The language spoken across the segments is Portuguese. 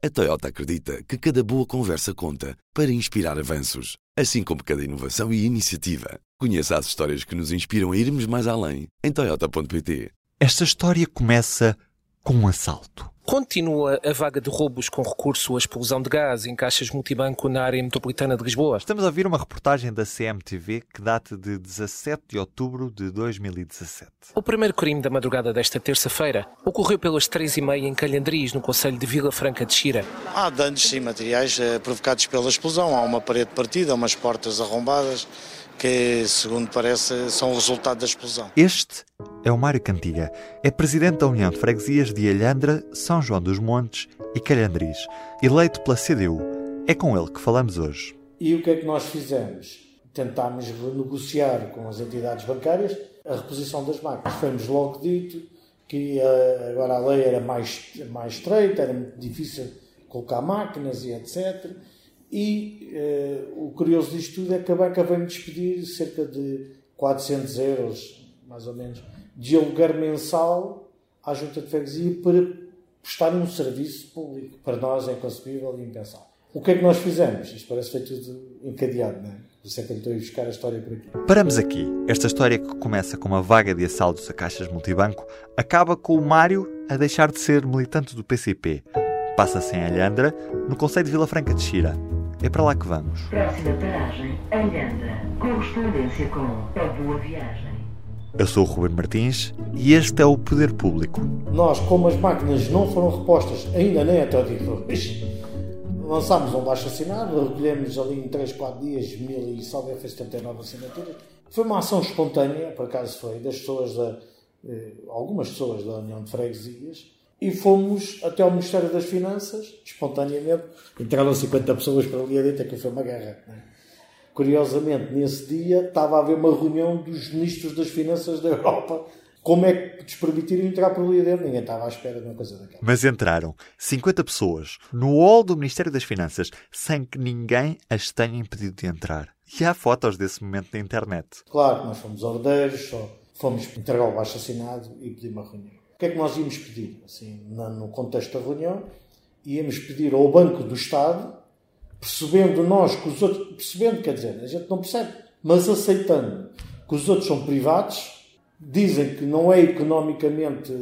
A Toyota acredita que cada boa conversa conta para inspirar avanços, assim como cada inovação e iniciativa. Conheça as histórias que nos inspiram a irmos mais além em Toyota.pt. Esta história começa com um assalto. Continua a vaga de roubos com recurso à explosão de gás em caixas multibanco na área metropolitana de Lisboa. Estamos a ouvir uma reportagem da CMTV que data de 17 de outubro de 2017. O primeiro crime da madrugada desta terça-feira ocorreu pelas três e meia em Calhandriz, no Conselho de Vila Franca de Xira. Há danos sim, materiais eh, provocados pela explosão. Há uma parede partida, umas portas arrombadas que, segundo parece, são o resultado da explosão. Este é o Mário Cantiga. É presidente da União de Freguesias de Alhandra, São João dos Montes e Calhandriz, eleito pela CDU. É com ele que falamos hoje. E o que é que nós fizemos? Tentámos renegociar com as entidades bancárias a reposição das máquinas. Foi-nos logo dito que uh, agora a lei era mais, mais estreita, era muito difícil colocar máquinas e etc. E uh, o curioso disto tudo é que a banca veio-me despedir cerca de 400 euros, mais ou menos, de aluguer mensal à junta de freguesia para prestar um serviço público. Para nós é inconcebível e impensável. O que é que nós fizemos? Isto parece que foi tudo encadeado, não é? Por isso é que eu estou a ir buscar a história por aqui. Paramos aqui. Esta história que começa com uma vaga de assaltos a caixas multibanco acaba com o Mário a deixar de ser militante do PCP. Passa-se em Alhandra, no Conselho de Vila Franca de Xira. É para lá que vamos. Próxima paragem, Alhandra. Correspondência com a Boa Viagem. Eu sou o Ruben Martins e este é o Poder Público. Nós, como as máquinas não foram repostas ainda nem até o dia de hoje, lançámos um baixo assinado, recolhemos ali em 3, 4 dias mil e salve fez 79 assinaturas. Foi uma ação espontânea, por acaso foi, das pessoas da, eh, algumas pessoas da União de Freguesias, e fomos até ao Ministério das Finanças, espontaneamente. Entraram 50 pessoas para ali dentro, que foi uma guerra. Curiosamente, nesse dia estava a haver uma reunião dos ministros das Finanças da Europa. Como é que lhes permitiram entrar por ali dentro? Ninguém estava à espera de uma coisa daquela. Mas entraram 50 pessoas no hall do Ministério das Finanças sem que ninguém as tenha impedido de entrar. E há fotos desse momento na internet. Claro nós fomos ordeiros, só fomos entregar o baixo assinado e pedir uma reunião. O que é que nós íamos pedir? Assim, no contexto da reunião, íamos pedir ao Banco do Estado, percebendo nós que os outros, percebendo, quer dizer, a gente não percebe, mas aceitando que os outros são privados, dizem que não é economicamente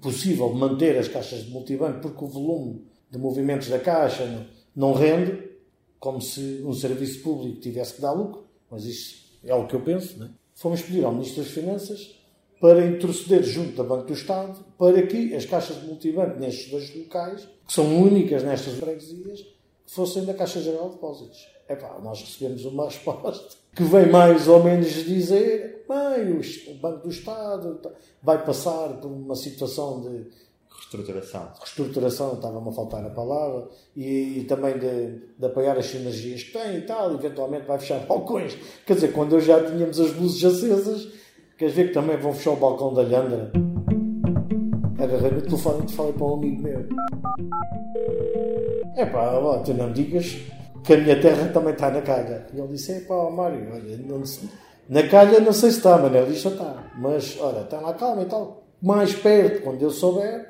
possível manter as caixas de multibanco porque o volume de movimentos da caixa não, não rende, como se um serviço público tivesse que dar lucro, mas isso é o que eu penso, não é? Fomos pedir ao Ministro das Finanças para interceder junto da Banco do Estado para que as caixas de multibanco nestes dois locais, que são únicas nestas freguesias, fossem da Caixa Geral de Depósitos. Epá, nós recebemos uma resposta que vem mais ou menos dizer bem, o Banco do Estado vai passar por uma situação de reestruturação, reestruturação estava-me a faltar a palavra, e, e também de, de, apoiar as sinergias que tem e tal, eventualmente vai fechar balcões. Quer dizer, quando eu já tínhamos as luzes acesas, Queres ver que também vão fechar o balcão da Lhandra? Agarrei no telefone e te falei para um amigo meu. É pá, ó, tu não digas que a minha terra também está na calha. E ele disse: é pá, Mário, olha, não, na calha não sei se está, mas na lixa está. Mas, olha, está lá calma e tal. Mais perto, quando eu souber,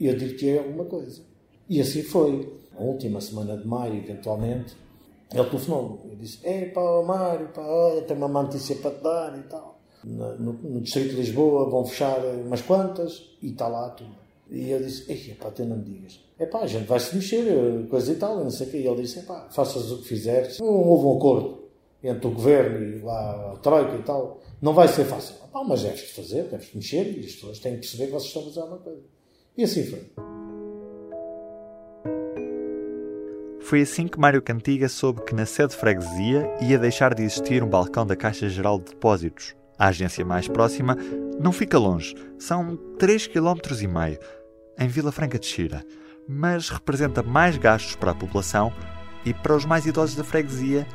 eu digo-te alguma coisa. E assim foi. A última semana de maio, eventualmente, ele telefonou Eu disse: é pá, Mário, pá, olha, tenho uma notícia para te dar e tal no, no, Distrito de Lisboa vão fechar umas quantas e está lá tudo. E eu disse, ei, pá, tu não me digas. É pá, a gente vai se mexer, coisa e tal, não sei o quê. E ele disse, é pá, faças o que fizeres. Não houve um acordo entre o governo e lá a Troika e tal. Não vai ser fácil. É pá, mas deves fazer, deves mexer e as pessoas têm que perceber que vocês estão a fazer alguma coisa. E assim foi. Foi assim que Mário Cantiga soube que na sede de freguesia ia deixar de existir um balcão da Caixa Geral de Depósitos. A agência mais próxima não fica longe, são 3,5 km, em Vila Franca de Xira, mas representa mais gastos para a população e para os mais idosos da freguesia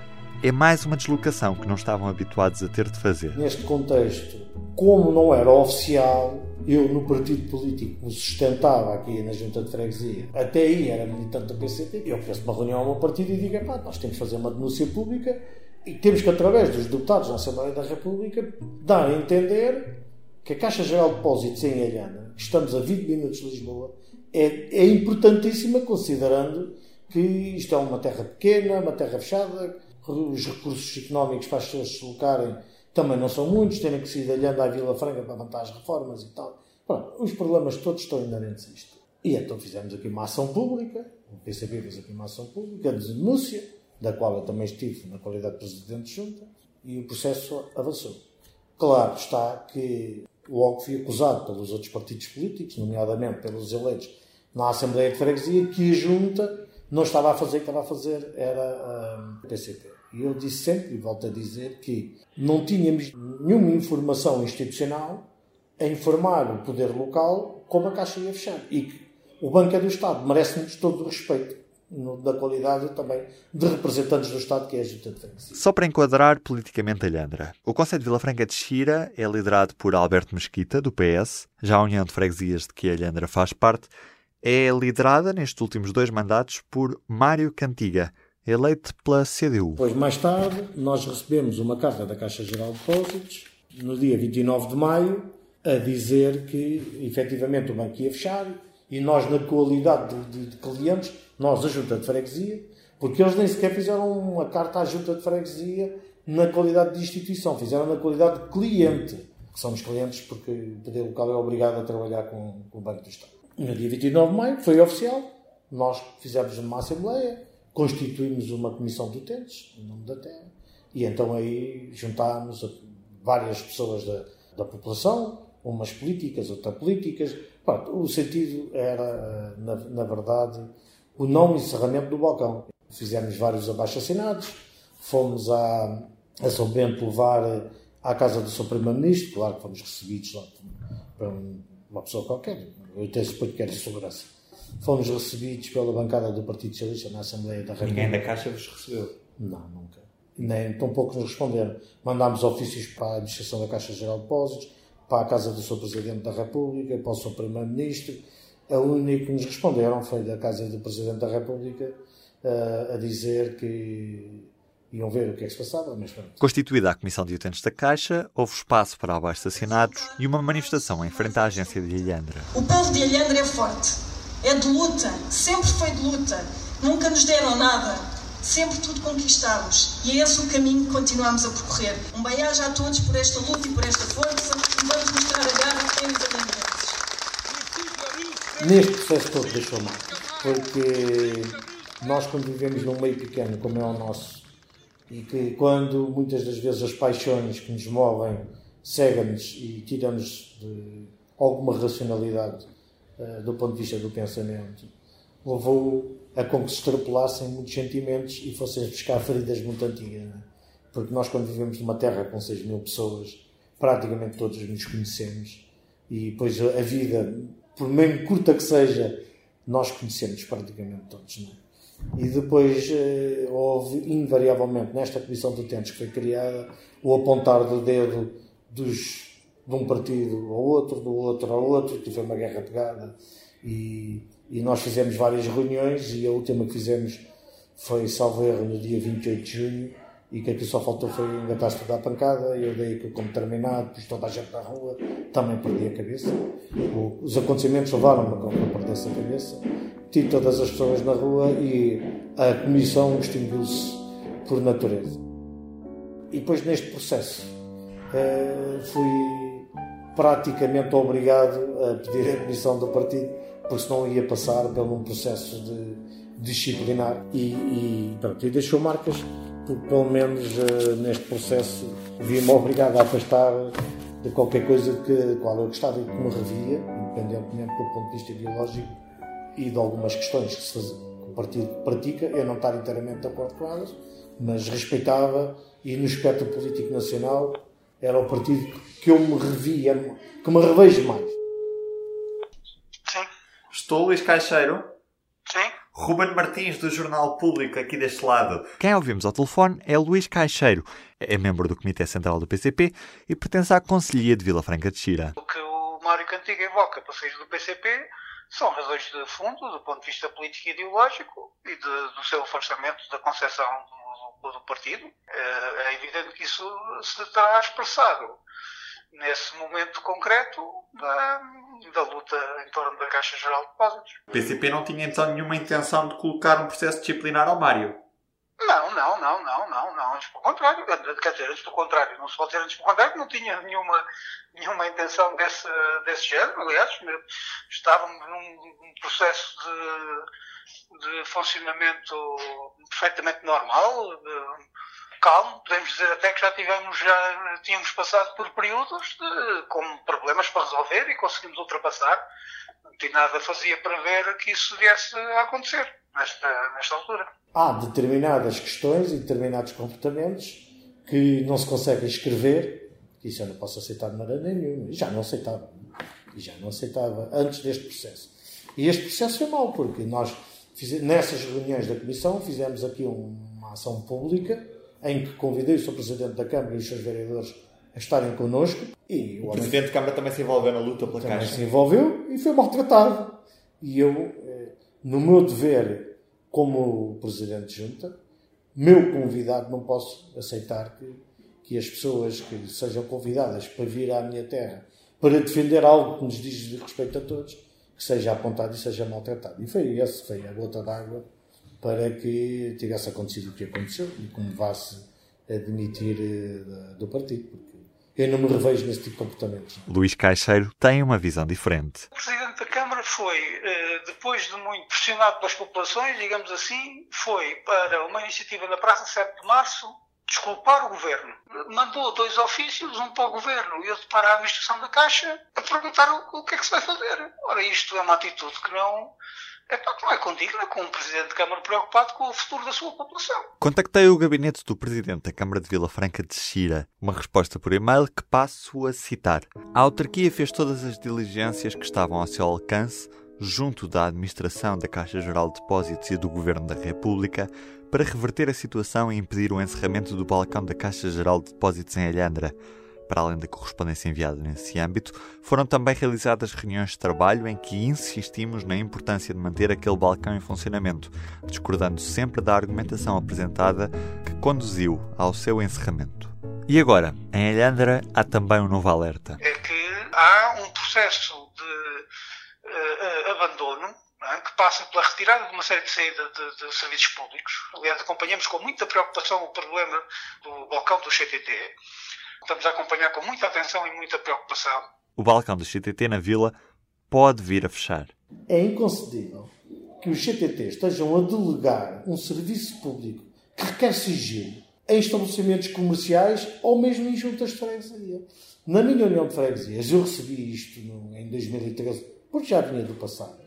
é mais uma deslocação que não estavam habituados a ter de fazer. Neste contexto, como não era oficial, eu no partido político me sustentava aqui na junta de freguesia, até aí era militante do PCP, eu peço uma reunião ao meu partido e digo, pá, nós temos que fazer uma denúncia pública e temos que, através dos deputados na Assembleia da República, dar a entender que a Caixa Geral de Depósitos em Alhana, que estamos a 20 minutos de Lisboa, é, é importantíssima considerando que isto é uma terra pequena, uma terra fechada, os recursos económicos para as pessoas se deslocarem também não são muitos, terem que sair da Lhanda à Vila Franca para levantar as reformas e tal. Pronto, os problemas todos estão inerentes a isto. E então fizemos aqui uma ação pública, o PCP fez aqui uma ação pública de denúncia, da qual eu também estive na qualidade de Presidente de Junta, e o processo avançou. Claro está que logo fui acusado pelos outros partidos políticos, nomeadamente pelos eleitos na Assembleia de Freguesia, que a Junta não estava a fazer o que estava a fazer, era a ah, PCP. E eu disse sempre, e volto a dizer, que não tínhamos nenhuma informação institucional a informar o poder local como a Caixa ia fechar. E que o Banco é do Estado, merece-nos todo o respeito da qualidade também de representantes do Estado, que é a Junta de Freguesia. Só para enquadrar politicamente a Lhandra. O Conselho de Vila Franca de Xira é liderado por Alberto Mesquita, do PS. Já a União de Freguesias de que a Lhandra faz parte é liderada nestes últimos dois mandatos por Mário Cantiga, eleito pela CDU. Depois, mais tarde, nós recebemos uma carta da Caixa Geral de Depósitos, no dia 29 de maio, a dizer que efetivamente o banco ia fechar e nós, na qualidade de, de, de clientes, nós, a Junta de Freguesia, porque eles nem sequer fizeram uma carta à Junta de Freguesia na qualidade de instituição, fizeram na qualidade de cliente, que somos clientes porque o poder local é obrigado a trabalhar com, com o Banco do Estado. No dia 29 de maio, foi oficial, nós fizemos uma assembleia, constituímos uma comissão de utentes, em nome da terra, e então aí juntámos várias pessoas da, da população, umas políticas, outras políticas. Pronto, o sentido era, na, na verdade, o não encerramento do balcão. Fizemos vários abaixo-assinados, fomos a, a São Bento levar à casa do Sr. Primeiro-Ministro, claro que fomos recebidos lá para uma pessoa qualquer, eu tenho suposto que era segurança. Fomos recebidos pela bancada do Partido Socialista na Assembleia da República. Ninguém da Caixa vos recebeu? Não, nunca. Nem tão pouco nos responderam. Mandámos ofícios para a Administração da Caixa Geral de Depósitos, para a casa do Sr. Presidente da República, para o Sr. Primeiro-Ministro. A única que nos responderam foi da casa do Presidente da República uh, a dizer que iam ver o que é que se passava, mas pronto. Constituída a Comissão de Utentes da Caixa, houve espaço para abaixo-assinados e uma manifestação em frente à agência de Ilhandra. O povo de Ilhandra é forte, é de luta, sempre foi de luta, nunca nos deram nada, sempre tudo conquistamos e é esse o caminho que continuamos a percorrer. Um bem-aja a todos por esta luta e por esta força e vamos mostrar a garra que temos a Neste processo todo deixou mal, porque nós quando vivemos num meio pequeno como é o nosso e que quando muitas das vezes as paixões que nos movem cegam-nos e tiram-nos de alguma racionalidade uh, do ponto de vista do pensamento, levou a com que se extrapolassem muitos sentimentos e fossem buscar feridas muito antigas. É? Porque nós, quando vivemos numa terra com 6 mil pessoas, praticamente todos nos conhecemos e depois a vida, por mesmo curta que seja, nós conhecemos praticamente todos. Não é? E depois eh, houve, invariavelmente, nesta comissão de utentes que foi criada, o apontar do dedo dos, de um partido ao outro, do outro ao outro, que foi uma guerra pegada. E, e nós fizemos várias reuniões e a última que fizemos foi, salvo erro, no dia 28 de junho, e que aqui só faltou foi engatar-se toda a pancada, eu dei aquilo como terminado, pus toda a gente na rua, também perdi a cabeça. Os acontecimentos levaram-me a que eu perdesse a cabeça tive todas as pessoas na rua e a comissão extinguiu-se por natureza. E depois neste processo eh, fui praticamente obrigado a pedir a comissão do partido, porque senão ia passar por um processo de disciplinar e, e, pronto, e deixou marcas, porque pelo menos eh, neste processo vi-me obrigado a afastar de qualquer coisa de qual eu gostava e que me revia, independentemente do ponto de vista ideológico, e de algumas questões que, se faz, que o partido pratica, eu não estar inteiramente de acordo com elas, mas respeitava e no espectro político nacional era o partido que eu me revia, que me revejo mais. Sim. Estou, Luís Caixeiro. Sim. Ruben Martins, do Jornal Público, aqui deste lado. Quem ouvimos ao telefone é Luís Caixeiro. É membro do Comitê Central do PCP e pertence à Conselhia de Vila Franca de Xira. O que o Mário Cantiga evoca para sair do PCP são razões de fundo, do ponto de vista político e ideológico, e de, do seu afastamento da concepção do, do, partido. É, é evidente que isso se terá expressado nesse momento concreto da, da luta em torno da Caixa Geral de Depósitos. O PCP não tinha então nenhuma intenção de colocar um processo disciplinar ao Mário? Não, não, não, não, não, não, antes pelo contrário, quer dizer, antes pelo contrário, não pode dizer antes pelo contrário, não tinha nenhuma, nenhuma intenção desse, desse género, aliás, estávamos num processo de, de funcionamento perfeitamente normal, de, calmo, podemos dizer até que já tivemos, já tínhamos passado por períodos de, com problemas para resolver e conseguimos ultrapassar, e nada fazia prever que isso viesse a acontecer nesta, nesta altura. Há determinadas questões e determinados comportamentos que não se conseguem escrever, isso eu não posso aceitar de maneira nenhuma, já não aceitava, e já não aceitava antes deste processo. E este processo foi mau, porque nós, nessas reuniões da Comissão, fizemos aqui uma ação pública em que convidei o Sr. Presidente da Câmara e os seus vereadores a estarem connosco. E o, o Presidente da Câmara também se envolveu na luta pela também Caixa. se envolveu e foi maltratado. E eu, eh, no meu dever como Presidente de Junta, meu convidado, não posso aceitar que, que as pessoas que sejam convidadas para vir à minha terra para defender algo que nos diz respeito a todos, que seja apontado e seja maltratado. E foi esse, foi a gota d'água para que tivesse acontecido o que aconteceu e que me levasse a demitir eh, do partido, porque eu não me revejo nesse tipo de comportamentos. Luís Caixeiro tem uma visão diferente. O Presidente da Câmara foi, eh, depois de muito pressionado pelas populações, digamos assim, foi para uma iniciativa na Praça 7 de Março desculpar o Governo. Mandou dois ofícios, um para o Governo e outro para a Administração da Caixa, a perguntar o, que é que se vai fazer. Ora, isto é uma atitude que não, é pá, não é condigna com um Presidente de Câmara preocupado com o futuro da sua população. Contactei o gabinete do Presidente da Câmara de Vila Franca de Xira. Uma resposta por e-mail que passo a citar. A autarquia fez todas as diligências que estavam ao seu alcance junto da administração da Caixa Geral de Depósitos e do Governo da República para reverter a situação e impedir o encerramento do balcão da Caixa Geral de Depósitos em Alhandra. Para além da correspondência enviada nesse âmbito, foram também realizadas reuniões de trabalho em que insistimos na importância de manter aquele balcão em funcionamento, discordando sempre da argumentação apresentada que conduziu ao seu encerramento. E agora, em Alhandra há também um novo alerta. É que há um processo de uh, abandono é? que passa pela retirada de uma série de saída de, de, serviços públicos. Aliás, acompanhamos com muita preocupação o problema do balcão do CTT. Estamos a acompanhar com muita atenção e muita preocupação. O balcão do CTT na vila pode vir a fechar. É inconcebível que os CTT estejam a delegar um serviço público que requer sigilo em estabelecimentos comerciais ou mesmo em juntas de freguesia. Na minha união de freguesias, eu recebi isto em 2013, porque já vinha do passado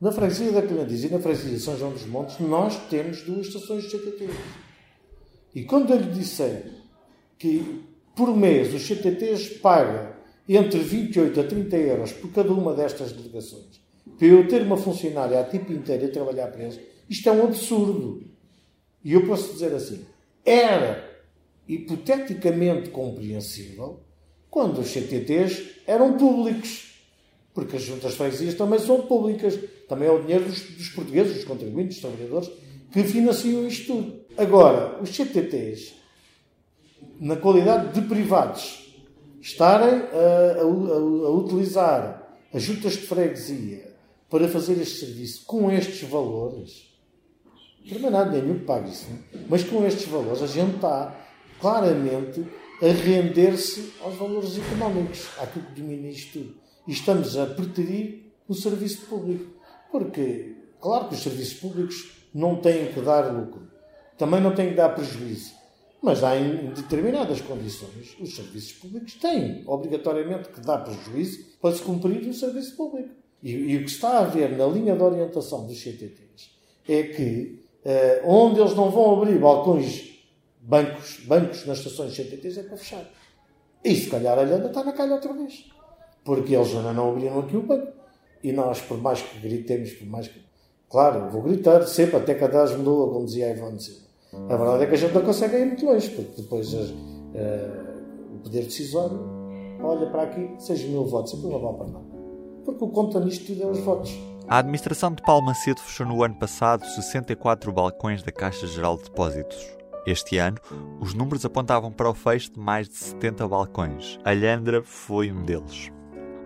na freguesia da Calandiz e na freguesia de São João dos Montes, nós temos duas estações de CTT. E quando eu lhe disser que por mês os CTTs pagam entre 28 a 30 euros por cada uma destas delegações, para eu ter uma funcionária a tipo inteiro a trabalhar para eles, isto é um absurdo. E eu posso dizer assim: era hipoteticamente compreensível quando os CTTs eram públicos porque as juntas freguesias também são públicas. Também é o dinheiro dos, dos portugueses, dos contribuintes, dos trabalhadores, que financiam isto tudo. Agora, os CTTs, na qualidade de privados, estarem a, a, a, utilizar as juntas de freguesia para fazer este serviço com estes valores, primeiro nada nenhum que pague isso, não? É? mas com estes valores a gente está claramente a render-se aos valores económicos, àquilo que domina isto tudo e estamos a preterir o serviço público. Porque, claro que os serviços públicos não têm que dar lucro, também não têm que dar prejuízo, mas há em determinadas condições os serviços públicos têm obrigatoriamente que dar prejuízo para se cumprir o serviço público. E, e o que está a ver na linha de orientação dos CTTs é que uh, onde eles não vão abrir balcões, bancos, bancos nas estações CTTs é para fechar. E se calhar a Lhanda está na calha outra vez porque eles ainda não abriram aqui o banco. E nós, por mais que gritemos, por mais que. Claro, vou gritar sempre, até que a DAS mudou, como dizia a Ivone Silva. A verdade é que a gente não consegue ir muito longe, porque depois uh, o poder decisório olha para aqui, 6 mil votos, sempre não vale para nada. Porque o conta nisto tudo é os votos. A administração de Palmacedo fechou no ano passado 64 balcões da Caixa Geral de Depósitos. Este ano, os números apontavam para o fecho de mais de 70 balcões. A Lhandra foi um deles.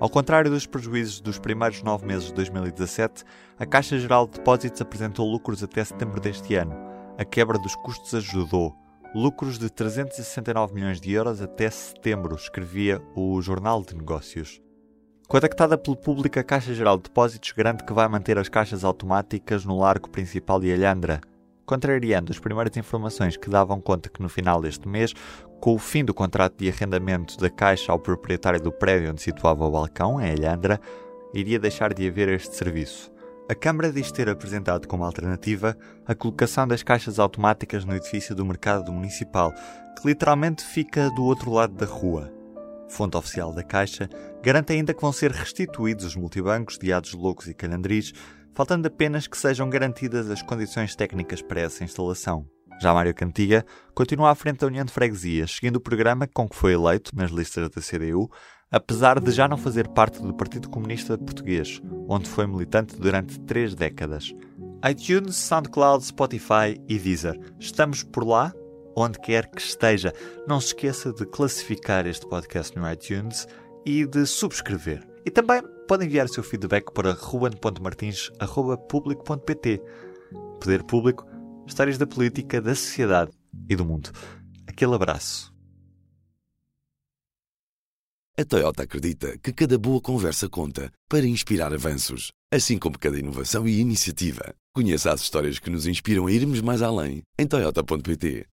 Ao contrário dos prejuízos dos primeiros nove meses de 2017, a Caixa Geral de Depósitos apresentou lucros até setembro deste ano. A quebra dos custos ajudou. Lucros de 369 milhões de euros até setembro, escrevia o Jornal de Negócios. Contactada pelo público, a Caixa Geral de Depósitos garante que vai manter as caixas automáticas no Largo Principal de Alhandra, contrariando as primeiras informações que davam conta que no final deste mês, com o fim do contrato de arrendamento da Caixa ao proprietário do prédio onde situava o balcão, em Alhandra, iria deixar de haver este serviço. A Câmara diz ter apresentado como alternativa a colocação das caixas automáticas no edifício do Mercado Municipal, que literalmente fica do outro lado da rua. Fonte oficial da Caixa garante ainda que vão ser restituídos os multibancos de Ados Loucos e Calhandris faltando apenas que sejam garantidas as condições técnicas para essa instalação. Já Mário Cantiga continua à frente da União de Freguesias, seguindo o programa com que foi eleito nas listas da CDU, apesar de já não fazer parte do Partido Comunista Português, onde foi militante durante três décadas. iTunes, SoundCloud, Spotify e Deezer. Estamos por lá, onde quer que esteja. Não se esqueça de classificar este podcast no iTunes e de subscrever. E também pode enviar o seu feedback para ruan.martins.public.pt. Poder Público, histórias da política, da sociedade e do mundo. Aquele abraço. A Toyota acredita que cada boa conversa conta para inspirar avanços, assim como cada inovação e iniciativa. Conheça as histórias que nos inspiram a irmos mais além em Toyota.pt.